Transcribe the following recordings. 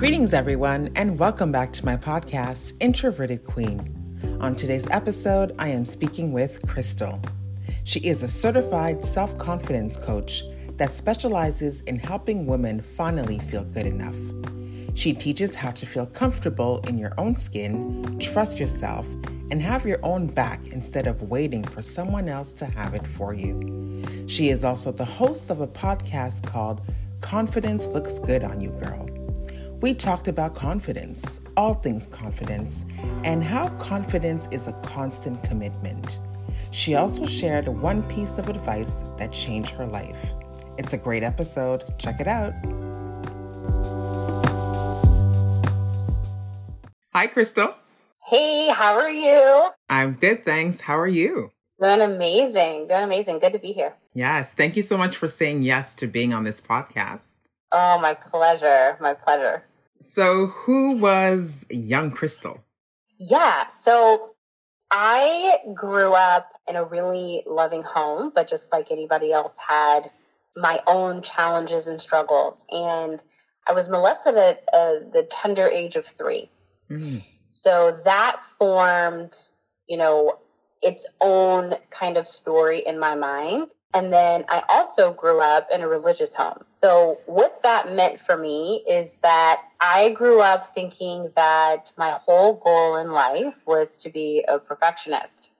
Greetings, everyone, and welcome back to my podcast, Introverted Queen. On today's episode, I am speaking with Crystal. She is a certified self confidence coach that specializes in helping women finally feel good enough. She teaches how to feel comfortable in your own skin, trust yourself, and have your own back instead of waiting for someone else to have it for you. She is also the host of a podcast called Confidence Looks Good on You, Girl. We talked about confidence, all things confidence, and how confidence is a constant commitment. She also shared one piece of advice that changed her life. It's a great episode. Check it out. Hi, Crystal. Hey, how are you? I'm good, thanks. How are you? Doing amazing. Doing amazing. Good to be here. Yes. Thank you so much for saying yes to being on this podcast. Oh, my pleasure. My pleasure. So, who was young Crystal? Yeah. So, I grew up in a really loving home, but just like anybody else, had my own challenges and struggles. And I was molested at uh, the tender age of three. Mm. So, that formed, you know, its own kind of story in my mind. And then I also grew up in a religious home. So, what that meant for me is that I grew up thinking that my whole goal in life was to be a perfectionist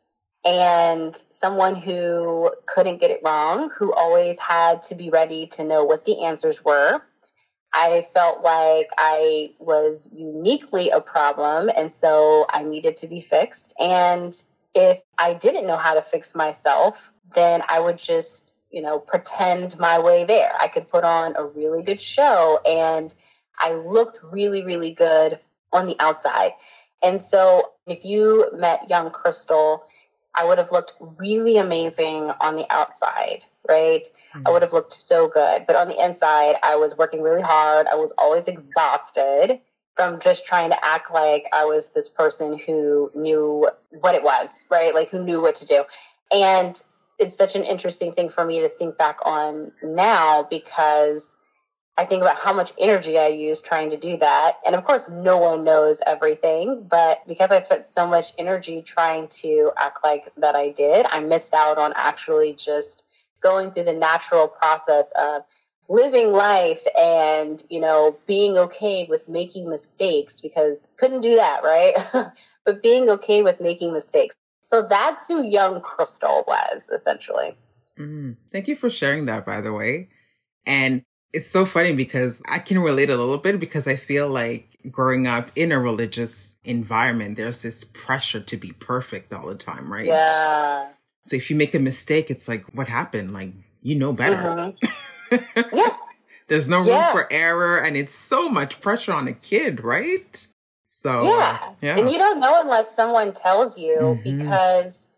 and someone who couldn't get it wrong, who always had to be ready to know what the answers were. I felt like I was uniquely a problem, and so I needed to be fixed. And if I didn't know how to fix myself, then I would just, you know, pretend my way there. I could put on a really good show and I looked really, really good on the outside. And so if you met young Crystal, I would have looked really amazing on the outside, right? Mm-hmm. I would have looked so good. But on the inside, I was working really hard. I was always exhausted from just trying to act like I was this person who knew what it was, right? Like who knew what to do. And it's such an interesting thing for me to think back on now because I think about how much energy I use trying to do that. And of course, no one knows everything, but because I spent so much energy trying to act like that I did, I missed out on actually just going through the natural process of living life and, you know, being okay with making mistakes because couldn't do that, right? but being okay with making mistakes. So that's who young Crystal was, essentially. Mm, thank you for sharing that, by the way. And it's so funny because I can relate a little bit because I feel like growing up in a religious environment, there's this pressure to be perfect all the time, right? Yeah. So if you make a mistake, it's like, what happened? Like, you know better. Mm-hmm. yeah. There's no room yeah. for error, and it's so much pressure on a kid, right? So yeah. Uh, yeah. And you don't know unless someone tells you mm-hmm. because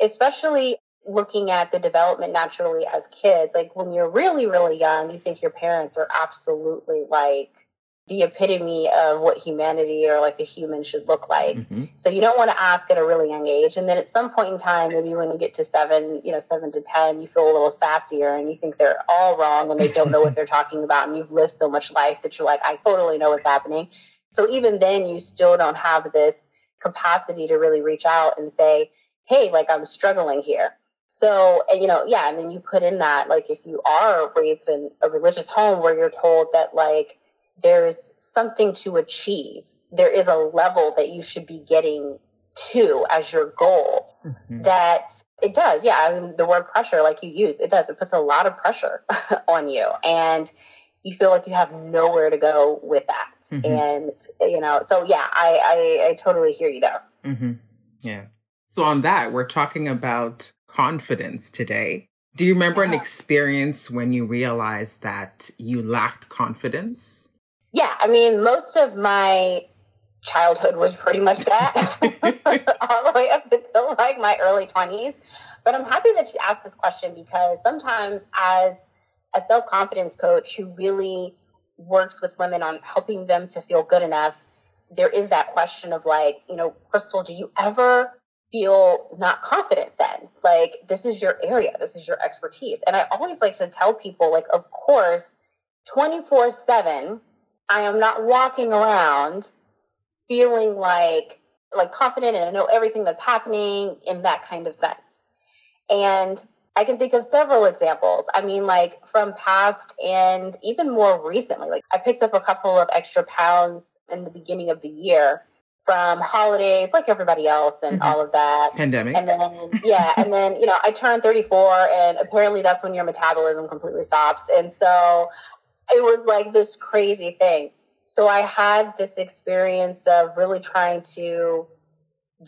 especially looking at the development naturally as kids, like when you're really, really young, you think your parents are absolutely like the epitome of what humanity or like a human should look like. Mm-hmm. So you don't want to ask at a really young age. And then at some point in time, maybe when you get to seven, you know, seven to 10, you feel a little sassier and you think they're all wrong and they don't know what they're talking about. And you've lived so much life that you're like, I totally know what's happening. So even then, you still don't have this capacity to really reach out and say, hey, like I'm struggling here. So, and, you know, yeah, and then you put in that, like, if you are raised in a religious home where you're told that, like, there's something to achieve, there is a level that you should be getting to as your goal, mm-hmm. that it does. Yeah, I mean, the word pressure, like you use, it does. It puts a lot of pressure on you. And, you feel like you have nowhere to go with that. Mm-hmm. And, you know, so yeah, I, I, I totally hear you there. Mm-hmm. Yeah. So on that, we're talking about confidence today. Do you remember yeah. an experience when you realized that you lacked confidence? Yeah. I mean, most of my childhood was pretty much that all the way up until like my early 20s. But I'm happy that you asked this question because sometimes as a self confidence coach who really works with women on helping them to feel good enough, there is that question of like, you know, Crystal, do you ever feel not confident then? Like, this is your area, this is your expertise. And I always like to tell people, like, of course, 24 7, I am not walking around feeling like like confident and I know everything that's happening in that kind of sense. And I can think of several examples. I mean, like from past and even more recently, like I picked up a couple of extra pounds in the beginning of the year from holidays, like everybody else, and mm-hmm. all of that. Pandemic. And then, yeah. and then, you know, I turned 34, and apparently that's when your metabolism completely stops. And so it was like this crazy thing. So I had this experience of really trying to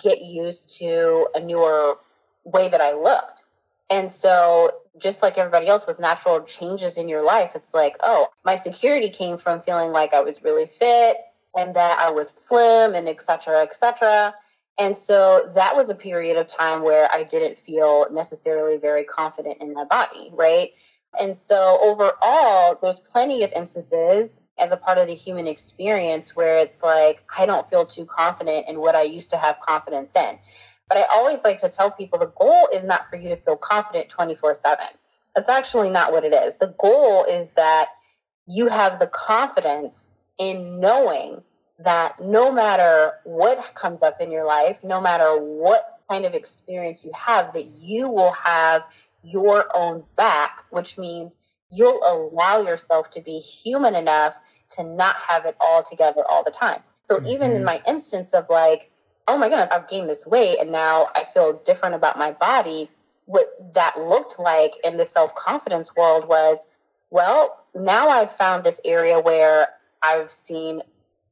get used to a newer way that I looked. And so, just like everybody else with natural changes in your life, it's like, oh, my security came from feeling like I was really fit and that I was slim and et cetera, et cetera. And so that was a period of time where I didn't feel necessarily very confident in my body, right? And so overall, there's plenty of instances as a part of the human experience where it's like, I don't feel too confident in what I used to have confidence in. But I always like to tell people the goal is not for you to feel confident 24 7. That's actually not what it is. The goal is that you have the confidence in knowing that no matter what comes up in your life, no matter what kind of experience you have, that you will have your own back, which means you'll allow yourself to be human enough to not have it all together all the time. So mm-hmm. even in mm-hmm. my instance of like, oh my goodness, I've gained this weight and now I feel different about my body, what that looked like in the self confidence world was, well, now I've found this area where I've seen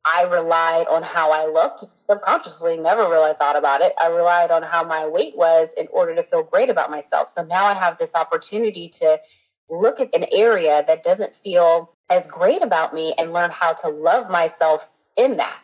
I relied on how I looked subconsciously, never really thought about it. I relied on how my weight was in order to feel great about myself. So now I have this opportunity to look at an area that doesn't feel as great about me and learn how to love myself in that.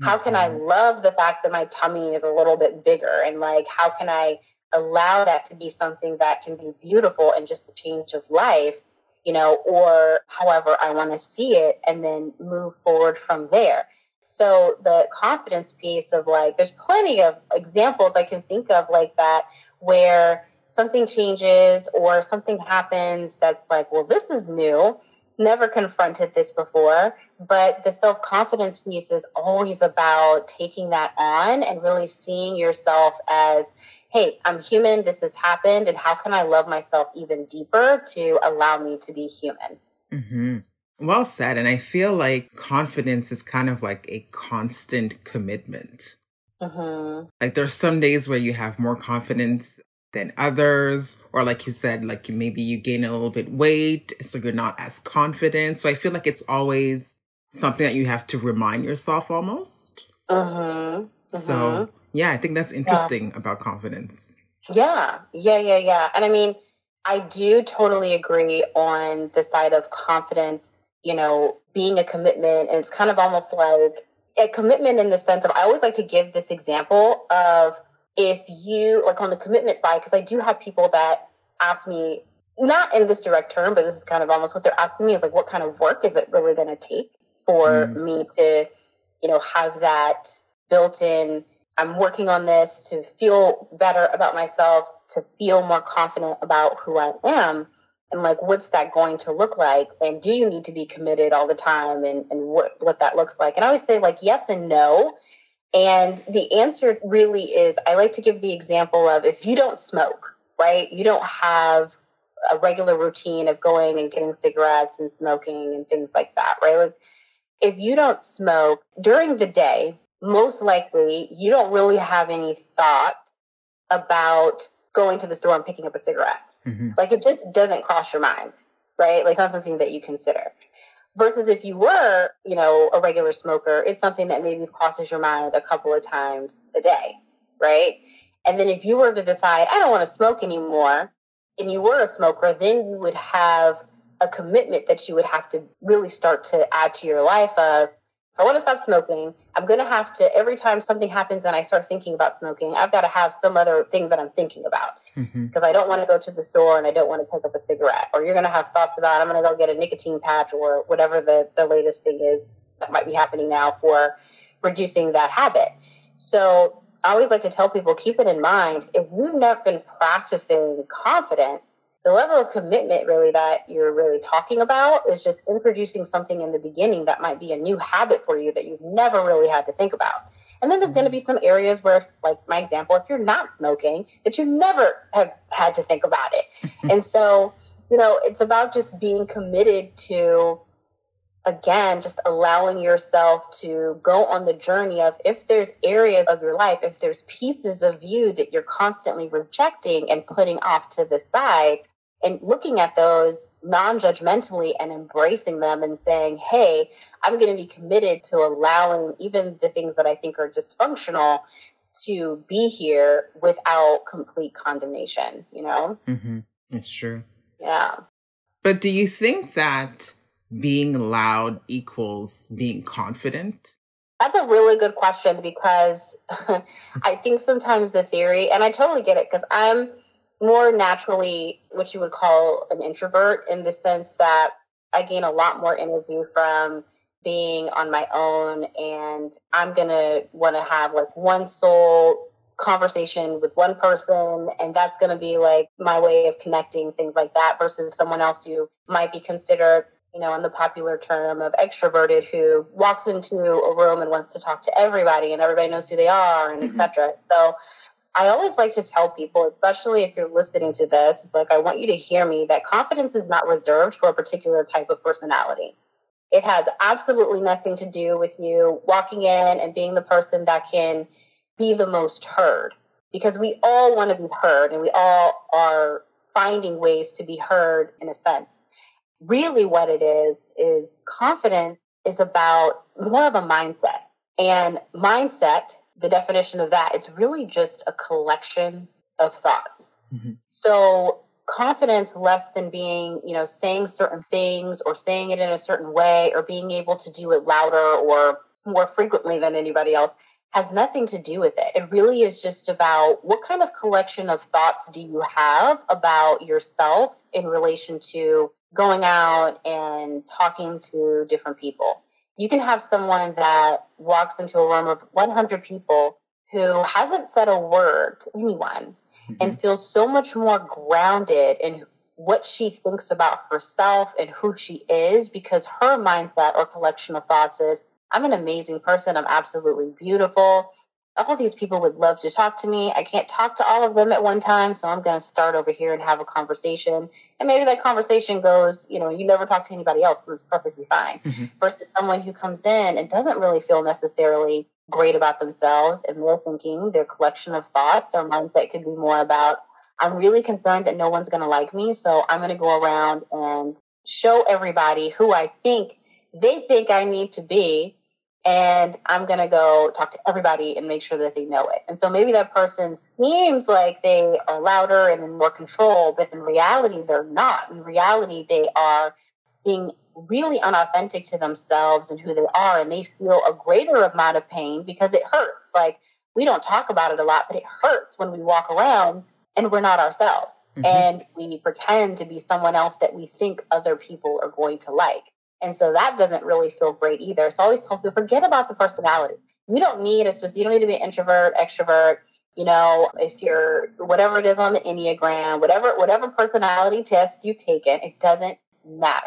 How can I love the fact that my tummy is a little bit bigger? And like, how can I allow that to be something that can be beautiful and just a change of life you know, or however I want to see it and then move forward from there. So the confidence piece of like, there's plenty of examples I can think of like that where something changes or something happens that's like, well, this is new. Never confronted this before. But the self confidence piece is always about taking that on and really seeing yourself as hey, I'm human, this has happened, and how can I love myself even deeper to allow me to be human? Mm-hmm. Well said. And I feel like confidence is kind of like a constant commitment. Mm-hmm. Like there's some days where you have more confidence than others, or like you said, like maybe you gain a little bit weight, so you're not as confident. So I feel like it's always something that you have to remind yourself almost. Mm-hmm. So mm-hmm yeah, I think that's interesting yeah. about confidence. Yeah, yeah, yeah, yeah. And I mean, I do totally agree on the side of confidence, you know, being a commitment. And it's kind of almost like a commitment in the sense of, I always like to give this example of if you, like on the commitment side, because I do have people that ask me, not in this direct term, but this is kind of almost what they're asking me is like, what kind of work is it really going to take for mm. me to, you know, have that built in I'm working on this to feel better about myself, to feel more confident about who I am. And like, what's that going to look like? And do you need to be committed all the time? And, and what, what that looks like? And I always say like, yes and no. And the answer really is, I like to give the example of if you don't smoke, right? You don't have a regular routine of going and getting cigarettes and smoking and things like that, right? Like, if you don't smoke during the day, most likely you don't really have any thought about going to the store and picking up a cigarette. Mm-hmm. Like it just doesn't cross your mind, right? Like it's not something that you consider. Versus if you were, you know, a regular smoker, it's something that maybe crosses your mind a couple of times a day, right? And then if you were to decide, I don't want to smoke anymore, and you were a smoker, then you would have a commitment that you would have to really start to add to your life of I want to stop smoking, I'm going to have to, every time something happens and I start thinking about smoking, I've got to have some other thing that I'm thinking about. Because mm-hmm. I don't want to go to the store and I don't want to pick up a cigarette. Or you're going to have thoughts about, I'm going to go get a nicotine patch or whatever the, the latest thing is that might be happening now for reducing that habit. So I always like to tell people keep it in mind. If you've never been practicing confident, the level of commitment really that you're really talking about is just introducing something in the beginning that might be a new habit for you that you've never really had to think about. And then there's going to mm-hmm. be some areas where, like my example, if you're not smoking, that you never have had to think about it. and so, you know, it's about just being committed to, again, just allowing yourself to go on the journey of if there's areas of your life, if there's pieces of you that you're constantly rejecting and putting off to the side, and looking at those non judgmentally and embracing them and saying, hey, I'm going to be committed to allowing even the things that I think are dysfunctional to be here without complete condemnation, you know? Mm-hmm. It's true. Yeah. But do you think that being loud equals being confident? That's a really good question because I think sometimes the theory, and I totally get it because I'm more naturally what you would call an introvert in the sense that I gain a lot more energy from being on my own and I'm going to want to have like one soul conversation with one person and that's going to be like my way of connecting things like that versus someone else who might be considered you know in the popular term of extroverted who walks into a room and wants to talk to everybody and everybody knows who they are and mm-hmm. etc so I always like to tell people, especially if you're listening to this, it's like I want you to hear me that confidence is not reserved for a particular type of personality. It has absolutely nothing to do with you walking in and being the person that can be the most heard because we all want to be heard and we all are finding ways to be heard in a sense. Really, what it is, is confidence is about more of a mindset. And mindset the definition of that, it's really just a collection of thoughts. Mm-hmm. So confidence less than being, you know, saying certain things or saying it in a certain way or being able to do it louder or more frequently than anybody else has nothing to do with it. It really is just about what kind of collection of thoughts do you have about yourself in relation to going out and talking to different people you can have someone that walks into a room of 100 people who hasn't said a word to anyone mm-hmm. and feels so much more grounded in what she thinks about herself and who she is because her mindset or collection of thoughts is I'm an amazing person. I'm absolutely beautiful all these people would love to talk to me. I can't talk to all of them at one time, so I'm going to start over here and have a conversation. And maybe that conversation goes, you know, you never talk to anybody else, that's perfectly fine. Mm-hmm. Versus someone who comes in and doesn't really feel necessarily great about themselves and they're thinking their collection of thoughts or mindset could be more about, I'm really concerned that no one's going to like me, so I'm going to go around and show everybody who I think they think I need to be and I'm going to go talk to everybody and make sure that they know it. And so maybe that person seems like they are louder and in more control, but in reality, they're not. In reality, they are being really unauthentic to themselves and who they are, and they feel a greater amount of pain because it hurts. Like we don't talk about it a lot, but it hurts when we walk around and we're not ourselves. Mm-hmm. And we pretend to be someone else that we think other people are going to like. And so that doesn't really feel great either. So I always tell people, forget about the personality. You don't need a specific, you don't need to be an introvert, extrovert. You know, if you're whatever it is on the Enneagram, whatever, whatever personality test you take it, it doesn't matter.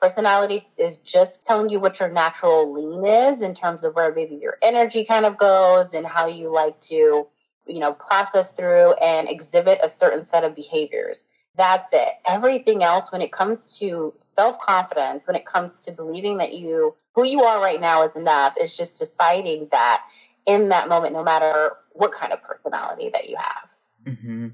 Personality is just telling you what your natural lean is in terms of where maybe your energy kind of goes and how you like to, you know, process through and exhibit a certain set of behaviors. That's it. Everything else, when it comes to self confidence, when it comes to believing that you, who you are right now is enough, is just deciding that in that moment, no matter what kind of personality that you have. Mm-hmm.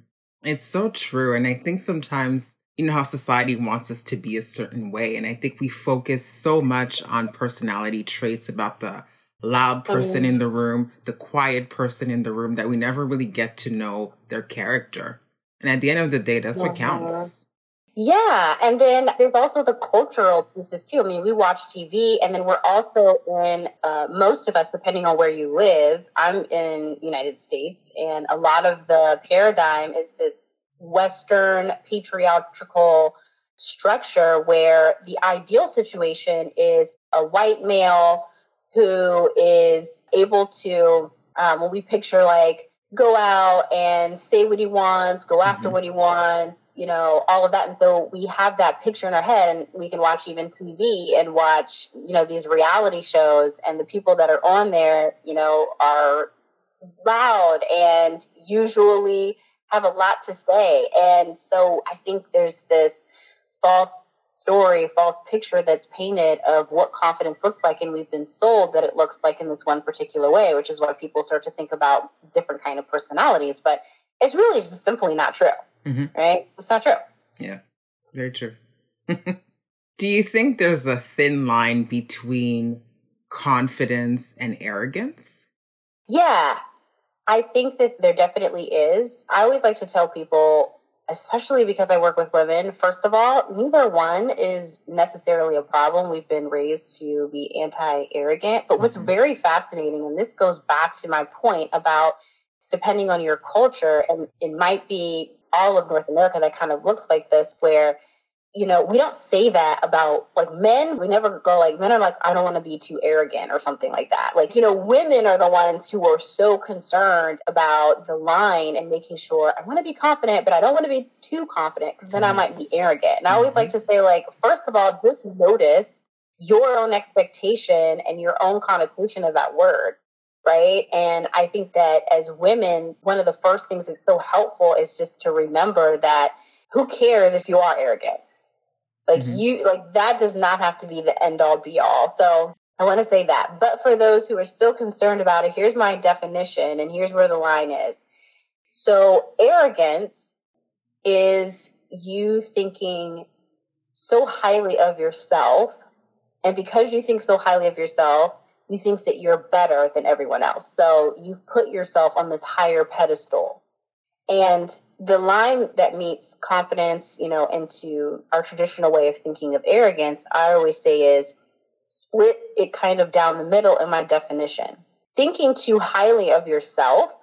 It's so true. And I think sometimes, you know, how society wants us to be a certain way. And I think we focus so much on personality traits about the loud person mm-hmm. in the room, the quiet person in the room, that we never really get to know their character. And at the end of the day, that's what counts. Yeah. And then there's also the cultural pieces too. I mean, we watch TV and then we're also in, uh, most of us, depending on where you live, I'm in United States and a lot of the paradigm is this Western patriarchal structure where the ideal situation is a white male who is able to, um, when we picture like go out and say what he wants, go after mm-hmm. what he wants, you know, all of that. And so we have that picture in our head and we can watch even TV and watch, you know, these reality shows and the people that are on there, you know, are loud and usually have a lot to say. And so I think there's this false story, false picture that's painted of what confidence looks like, and we've been sold that it looks like in this one particular way, which is why people start to think about different kind of personalities. But it's really just simply not true. Mm-hmm. Right? It's not true. Yeah, very true. Do you think there's a thin line between confidence and arrogance? Yeah, I think that there definitely is. I always like to tell people, especially because I work with women, first of all, neither one is necessarily a problem. We've been raised to be anti arrogant. But what's mm-hmm. very fascinating, and this goes back to my point about depending on your culture, and it might be all of North America that kind of looks like this, where you know, we don't say that about like men. We never go like men are like, I don't want to be too arrogant or something like that. Like, you know, women are the ones who are so concerned about the line and making sure I want to be confident, but I don't want to be too confident because then yes. I might be arrogant. And I always like mm-hmm. to say, like, first of all, just notice your own expectation and your own connotation of that word right? And I think that as women, one of the first things that's so helpful is just to remember that who cares if you are arrogant? Like mm-hmm. you, like that does not have to be the end all be all. So I want to say that. But for those who are still concerned about it, here's my definition and here's where the line is. So arrogance is you thinking so highly of yourself. And because you think so highly of yourself, you think that you're better than everyone else. So you've put yourself on this higher pedestal. And the line that meets confidence, you know, into our traditional way of thinking of arrogance, I always say is split it kind of down the middle in my definition. Thinking too highly of yourself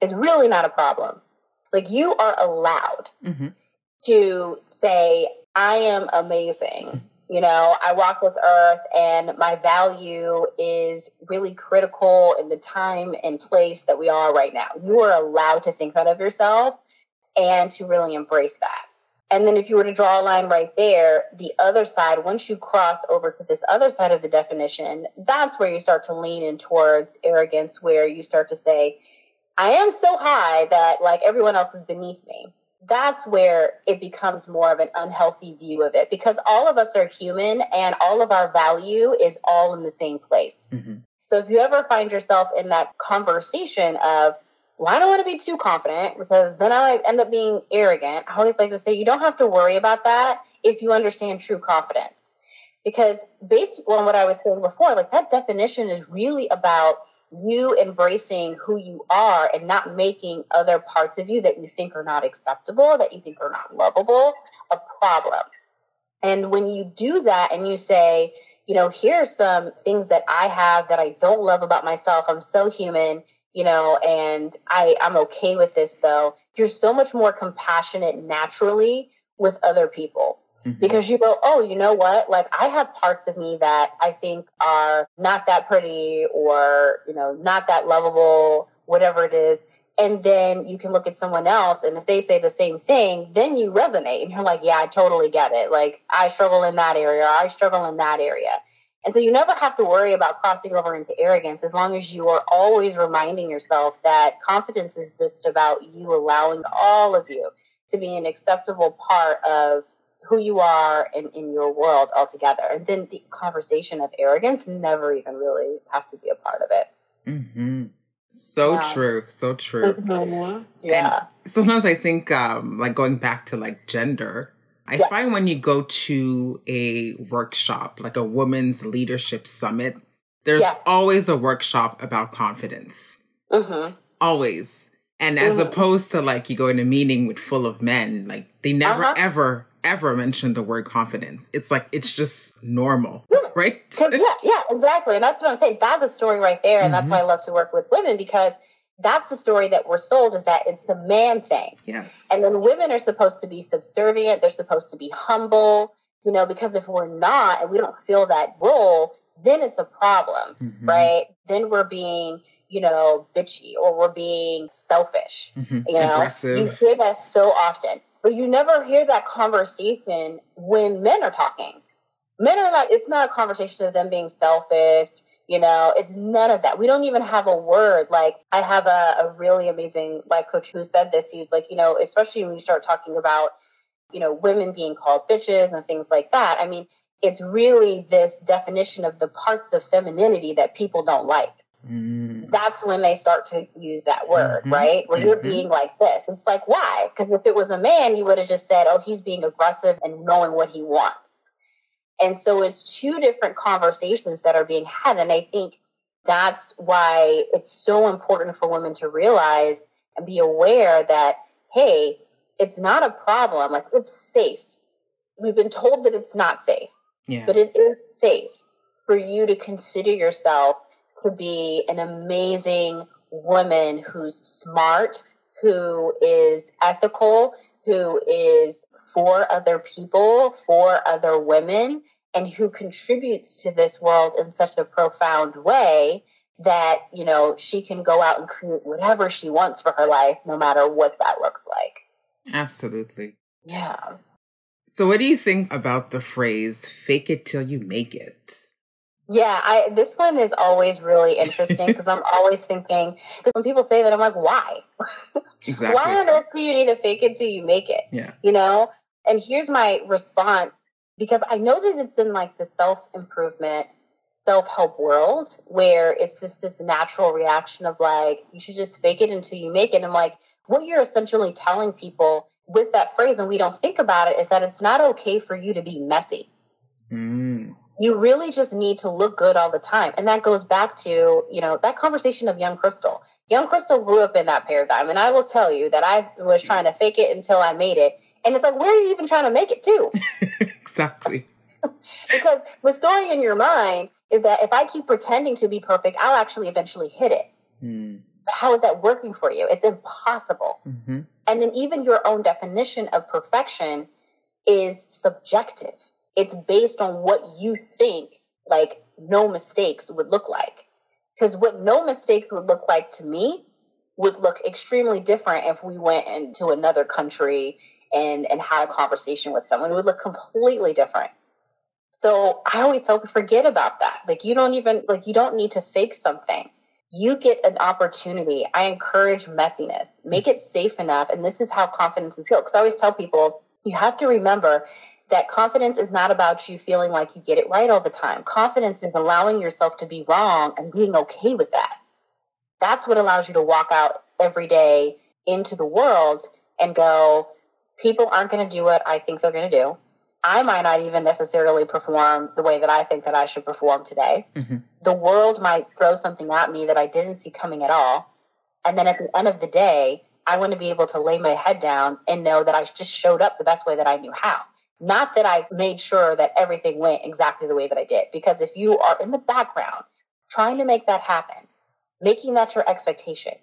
is really not a problem. Like you are allowed mm-hmm. to say, I am amazing you know, I walk with earth and my value is really critical in the time and place that we are right now. You are allowed to think that of yourself and to really embrace that. And then if you were to draw a line right there, the other side, once you cross over to this other side of the definition, that's where you start to lean in towards arrogance, where you start to say, I am so high that like everyone else is beneath me that's where it becomes more of an unhealthy view of it because all of us are human and all of our value is all in the same place. Mm-hmm. So if you ever find yourself in that conversation of, well, I don't want to be too confident because then I end up being arrogant. I always like to say you don't have to worry about that if you understand true confidence. Because based on what I was saying before, like that definition is really about you embracing who you are and not making other parts of you that you think are not acceptable, that you think are not lovable, a problem. And when you do that and you say, you know, here's some things that I have that I don't love about myself. I'm so human, you know, and I, I'm okay with this though. You're so much more compassionate naturally with other people. Mm-hmm. Because you go, oh, you know what? Like I have parts of me that I think are not that pretty or, you know, not that lovable, whatever it is. And then you can look at someone else and if they say the same thing, then you resonate and you're like, yeah, I totally get it. Like I struggle in that area, or I struggle in that area. And so you never have to worry about crossing over into arrogance as long as you are always reminding yourself that confidence is just about you allowing all of you to be an acceptable part of who you are in, in your world altogether. And then the conversation of arrogance never even really has to be a part of it. Mm-hmm. So yeah. true. So true. Mm-hmm. Yeah. And sometimes I think, um, like going back to like gender, I yeah. find when you go to a workshop, like a women's leadership summit, there's yeah. always a workshop about confidence. Mm-hmm. Always. And as mm-hmm. opposed to like you go in a meeting with full of men, like they never uh-huh. ever ever mention the word confidence. It's like it's just normal, right? yeah, yeah, exactly. And that's what I'm saying. That's a story right there, and mm-hmm. that's why I love to work with women because that's the story that we're sold is that it's a man thing. Yes. And then women are supposed to be subservient. They're supposed to be humble. You know, because if we're not and we don't feel that role, then it's a problem, mm-hmm. right? Then we're being you know, bitchy or we're being selfish. Mm-hmm. You know, Aggressive. you hear that so often But you never hear that conversation when men are talking. Men are not, it's not a conversation of them being selfish. You know, it's none of that. We don't even have a word. Like, I have a, a really amazing life coach who said this. He was like, you know, especially when you start talking about, you know, women being called bitches and things like that. I mean, it's really this definition of the parts of femininity that people don't like. Mm. That's when they start to use that word, mm-hmm. right? Where mm-hmm. you're being like this. It's like, why? Because if it was a man, you would have just said, oh, he's being aggressive and knowing what he wants. And so it's two different conversations that are being had. And I think that's why it's so important for women to realize and be aware that, hey, it's not a problem. Like, it's safe. We've been told that it's not safe, yeah. but it is safe for you to consider yourself to be an amazing woman who's smart, who is ethical, who is for other people, for other women, and who contributes to this world in such a profound way that, you know, she can go out and create whatever she wants for her life, no matter what that looks like. Absolutely. Yeah. So, what do you think about the phrase fake it till you make it? Yeah, I this one is always really interesting because I'm always thinking because when people say that I'm like, why? Exactly. why on earth do you need to fake it till you make it? Yeah. You know? And here's my response because I know that it's in like the self improvement, self help world where it's just this natural reaction of like, you should just fake it until you make it. And I'm like, what you're essentially telling people with that phrase, and we don't think about it, is that it's not okay for you to be messy. Mm you really just need to look good all the time. And that goes back to, you know, that conversation of young Crystal. Young Crystal grew up in that paradigm. And I will tell you that I was trying to fake it until I made it. And it's like, where are you even trying to make it to? exactly. because the story in your mind is that if I keep pretending to be perfect, I'll actually eventually hit it. Mm. But how is that working for you? It's impossible. Mm-hmm. And then even your own definition of perfection is subjective it's based on what you think like no mistakes would look like. Because what no mistakes would look like to me would look extremely different if we went into another country and and had a conversation with someone. Would look completely different. So I always tell forget about that. Like you don't even like you don't need to fake something. You get an opportunity. I encourage messiness. Make it safe enough. And this is how confidence is built. Because I always tell people you have to remember that confidence is not about you feeling like you get it right all the time. Confidence is allowing yourself to be wrong and being okay with that. That's what allows you to walk out every day into the world and go, people aren't going to do what I think they're going to do. I might not even necessarily perform the way that I think that I should perform today. Mm-hmm. The world might throw something at me that I didn't see coming at all. And then at the end of the day, I want to be able to lay my head down and know that I just showed up the best way that I knew how. Not that I made sure that everything went exactly the way that I did, because if you are in the background trying to make that happen, making that your expectation,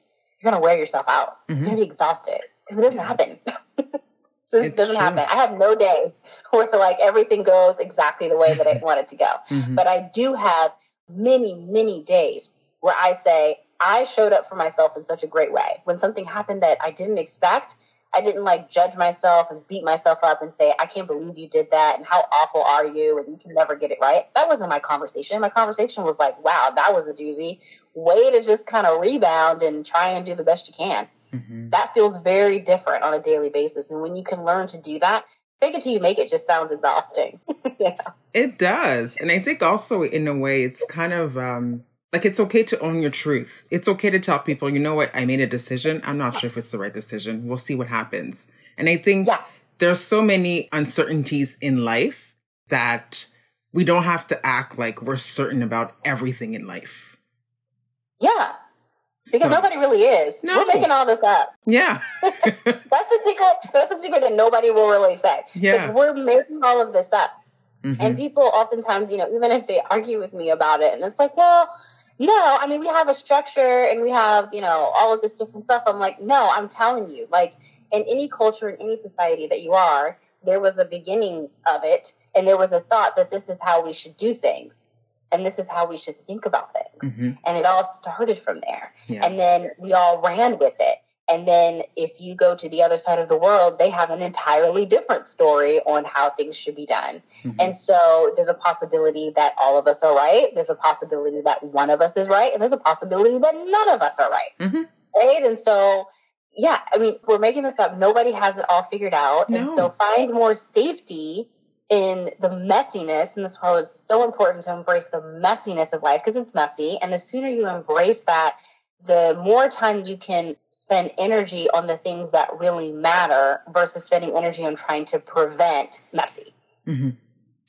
you're going to wear yourself out. Mm-hmm. You're going to be exhausted because it doesn't happen. this it's doesn't true. happen. I have no day where like everything goes exactly the way that I want it to go. Mm-hmm. But I do have many, many days where I say, I showed up for myself in such a great way. When something happened that I didn't expect, I didn't like judge myself and beat myself up and say, I can't believe you did that and how awful are you and you can never get it right. That wasn't my conversation. My conversation was like, wow, that was a doozy. Way to just kind of rebound and try and do the best you can. Mm-hmm. That feels very different on a daily basis. And when you can learn to do that, fake it till you make it just sounds exhausting. yeah. It does. And I think also in a way it's kind of um like it's okay to own your truth. It's okay to tell people, you know what, I made a decision. I'm not sure if it's the right decision. We'll see what happens. And I think yeah. there's so many uncertainties in life that we don't have to act like we're certain about everything in life. Yeah. Because so, nobody really is. No. We're making all this up. Yeah. that's the secret. That's the secret that nobody will really say. Yeah. Like we're making all of this up. Mm-hmm. And people oftentimes, you know, even if they argue with me about it, and it's like, well, you know, I mean, we have a structure and we have, you know, all of this different stuff. I'm like, no, I'm telling you, like, in any culture, in any society that you are, there was a beginning of it, and there was a thought that this is how we should do things, and this is how we should think about things. Mm-hmm. And it all started from there. Yeah. And then we all ran with it. And then if you go to the other side of the world, they have an entirely different story on how things should be done. Mm-hmm. And so there's a possibility that all of us are right. There's a possibility that one of us is right. And there's a possibility that none of us are right. Mm-hmm. Right. And so, yeah, I mean, we're making this up. Nobody has it all figured out. No. And so find more safety in the messiness. And this is why it's so important to embrace the messiness of life because it's messy. And the sooner you embrace that, the more time you can spend energy on the things that really matter versus spending energy on trying to prevent messy. Mm-hmm.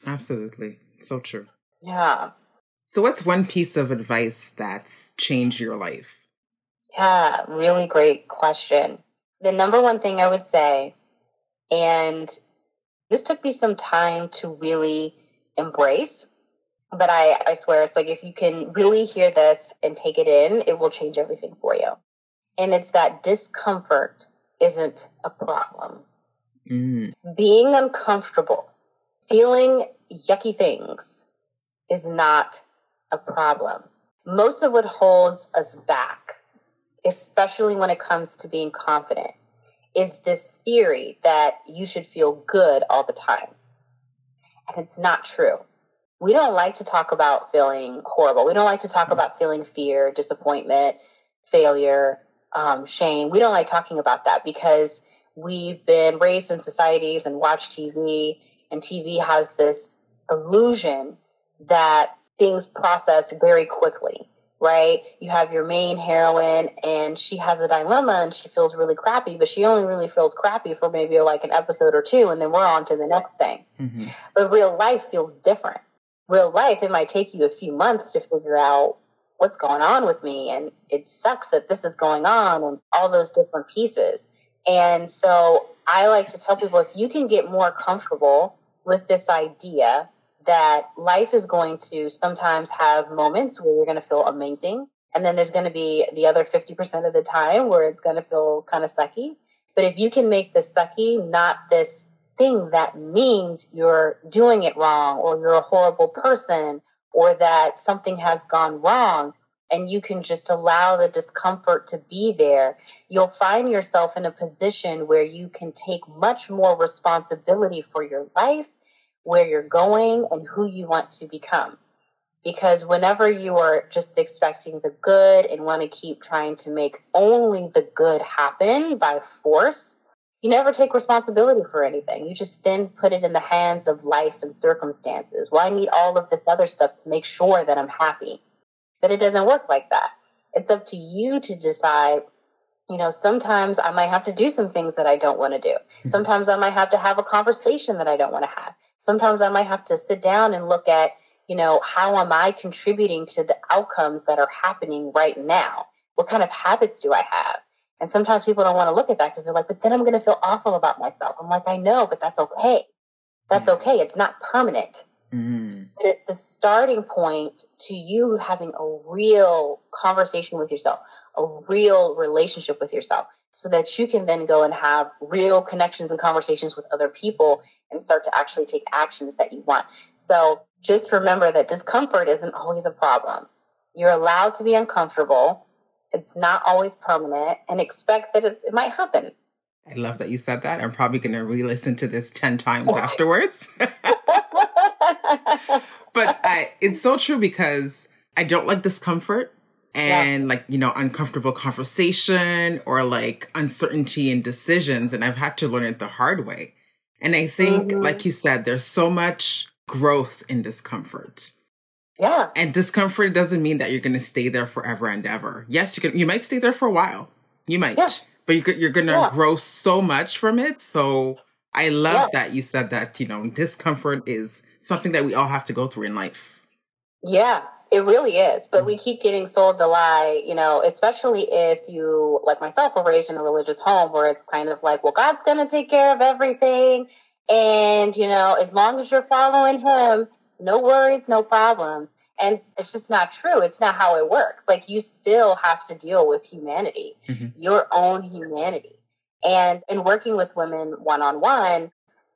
Absolutely. So true. Yeah. So, what's one piece of advice that's changed your life? Yeah, really great question. The number one thing I would say, and this took me some time to really embrace, but I, I swear it's like if you can really hear this and take it in, it will change everything for you. And it's that discomfort isn't a problem. Mm. Being uncomfortable, feeling yucky things is not a problem. Most of what holds us back, especially when it comes to being confident, is this theory that you should feel good all the time. And it's not true we don't like to talk about feeling horrible. We don't like to talk about feeling fear, disappointment, failure, um, shame. We don't like talking about that because we've been raised in societies and watch TV, and TV has this illusion that things process very quickly, right? You have your main heroine, and she has a dilemma and she feels really crappy, but she only really feels crappy for maybe like an episode or two, and then we're on to the next thing. Mm-hmm. But real life feels different real life, it might take you a few months to figure out what's going on with me. And it sucks that this is going on and all those different pieces. And so I like to tell people if you can get more comfortable with this idea that life is going to sometimes have moments where you're going to feel amazing. And then there's going to be the other 50% of the time where it's going to feel kind of sucky. But if you can make the sucky not this thing that means you're doing it wrong or you're a horrible person or that something has gone wrong and you can just allow the discomfort to be there, you'll find yourself in a position where you can take much more responsibility for your life, where you're going, and who you want to become. Because whenever you are just expecting the good and want to keep trying to make only the good happen by force, you never take responsibility for anything. You just then put it in the hands of life and circumstances. Well, I need all of this other stuff to make sure that I'm happy. But it doesn't work like that. It's up to you to decide, you know, sometimes I might have to do some things that I don't want to do. Mm-hmm. Sometimes I might have to have a conversation that I don't want to have. Sometimes I might have to sit down and look at, you know, how am I contributing to the outcomes that are happening right now? What kind of habits do I have? And sometimes people don't want to look at that because they're like, but then I'm going to feel awful about myself. I'm like, I know, but that's okay. That's mm. okay. It's not permanent. Mm. But it's the starting point to you having a real conversation with yourself, a real relationship with yourself, so that you can then go and have real connections and conversations with other people and start to actually take actions that you want. So just remember that discomfort isn't always a problem. You're allowed to be uncomfortable it's not always permanent and expect that it, it might happen. I love that you said that. I'm probably going to re listen to this 10 times afterwards. but I, it's so true because I don't like discomfort and yeah. like, you know, uncomfortable conversation or like uncertainty in decisions. And I've had to learn it the hard way. And I think, mm-hmm. like you said, there's so much growth in discomfort. Yeah. And discomfort doesn't mean that you're going to stay there forever and ever. Yes, you can. You might stay there for a while. You might, yeah. but you're, you're going to yeah. grow so much from it. So I love yeah. that you said that. You know, discomfort is something that we all have to go through in life. Yeah, it really is. But we keep getting sold the lie. You know, especially if you, like myself, were raised in a religious home where it's kind of like, well, God's going to take care of everything. And, you know, as long as you're following him, no worries, no problems. And it's just not true. It's not how it works. Like you still have to deal with humanity, mm-hmm. your own humanity. And in working with women one on one,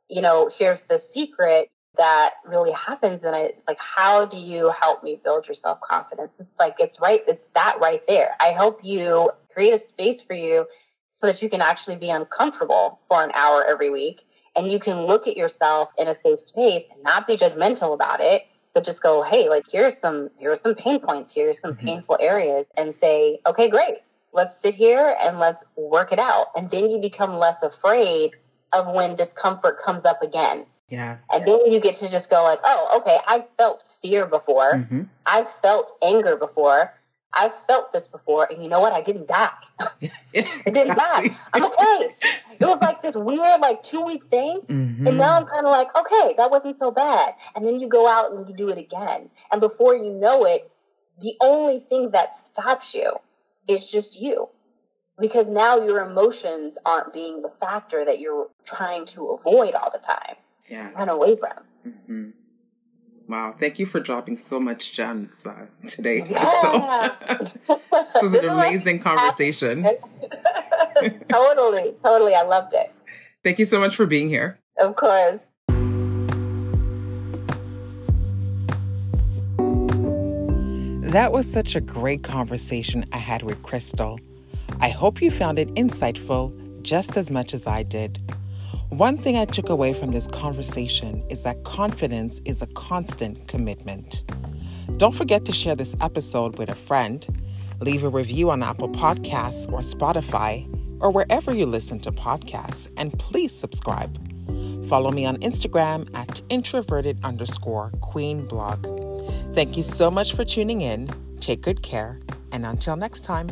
you know, here's the secret that really happens. And it's like, how do you help me build your self confidence? It's like, it's right, it's that right there. I help you create a space for you so that you can actually be uncomfortable for an hour every week and you can look at yourself in a safe space and not be judgmental about it but just go hey like here's some here's some pain points here's some mm-hmm. painful areas and say okay great let's sit here and let's work it out and then you become less afraid of when discomfort comes up again yes and then you get to just go like oh okay i felt fear before mm-hmm. i felt anger before I've felt this before, and you know what? I didn't die. I didn't die. I'm okay. It was like this weird, like two week thing, mm-hmm. and now I'm kind of like, okay, that wasn't so bad. And then you go out and you do it again, and before you know it, the only thing that stops you is just you, because now your emotions aren't being the factor that you're trying to avoid all the time, yes. run away from. Mm-hmm. Wow, thank you for dropping so much gems uh, today, yeah. Crystal. this was an amazing conversation. totally, totally. I loved it. Thank you so much for being here. Of course. That was such a great conversation I had with Crystal. I hope you found it insightful just as much as I did. One thing I took away from this conversation is that confidence is a constant commitment. Don't forget to share this episode with a friend, leave a review on Apple Podcasts or Spotify or wherever you listen to podcasts, and please subscribe. Follow me on Instagram at introverted underscore queen blog. Thank you so much for tuning in. Take good care, and until next time.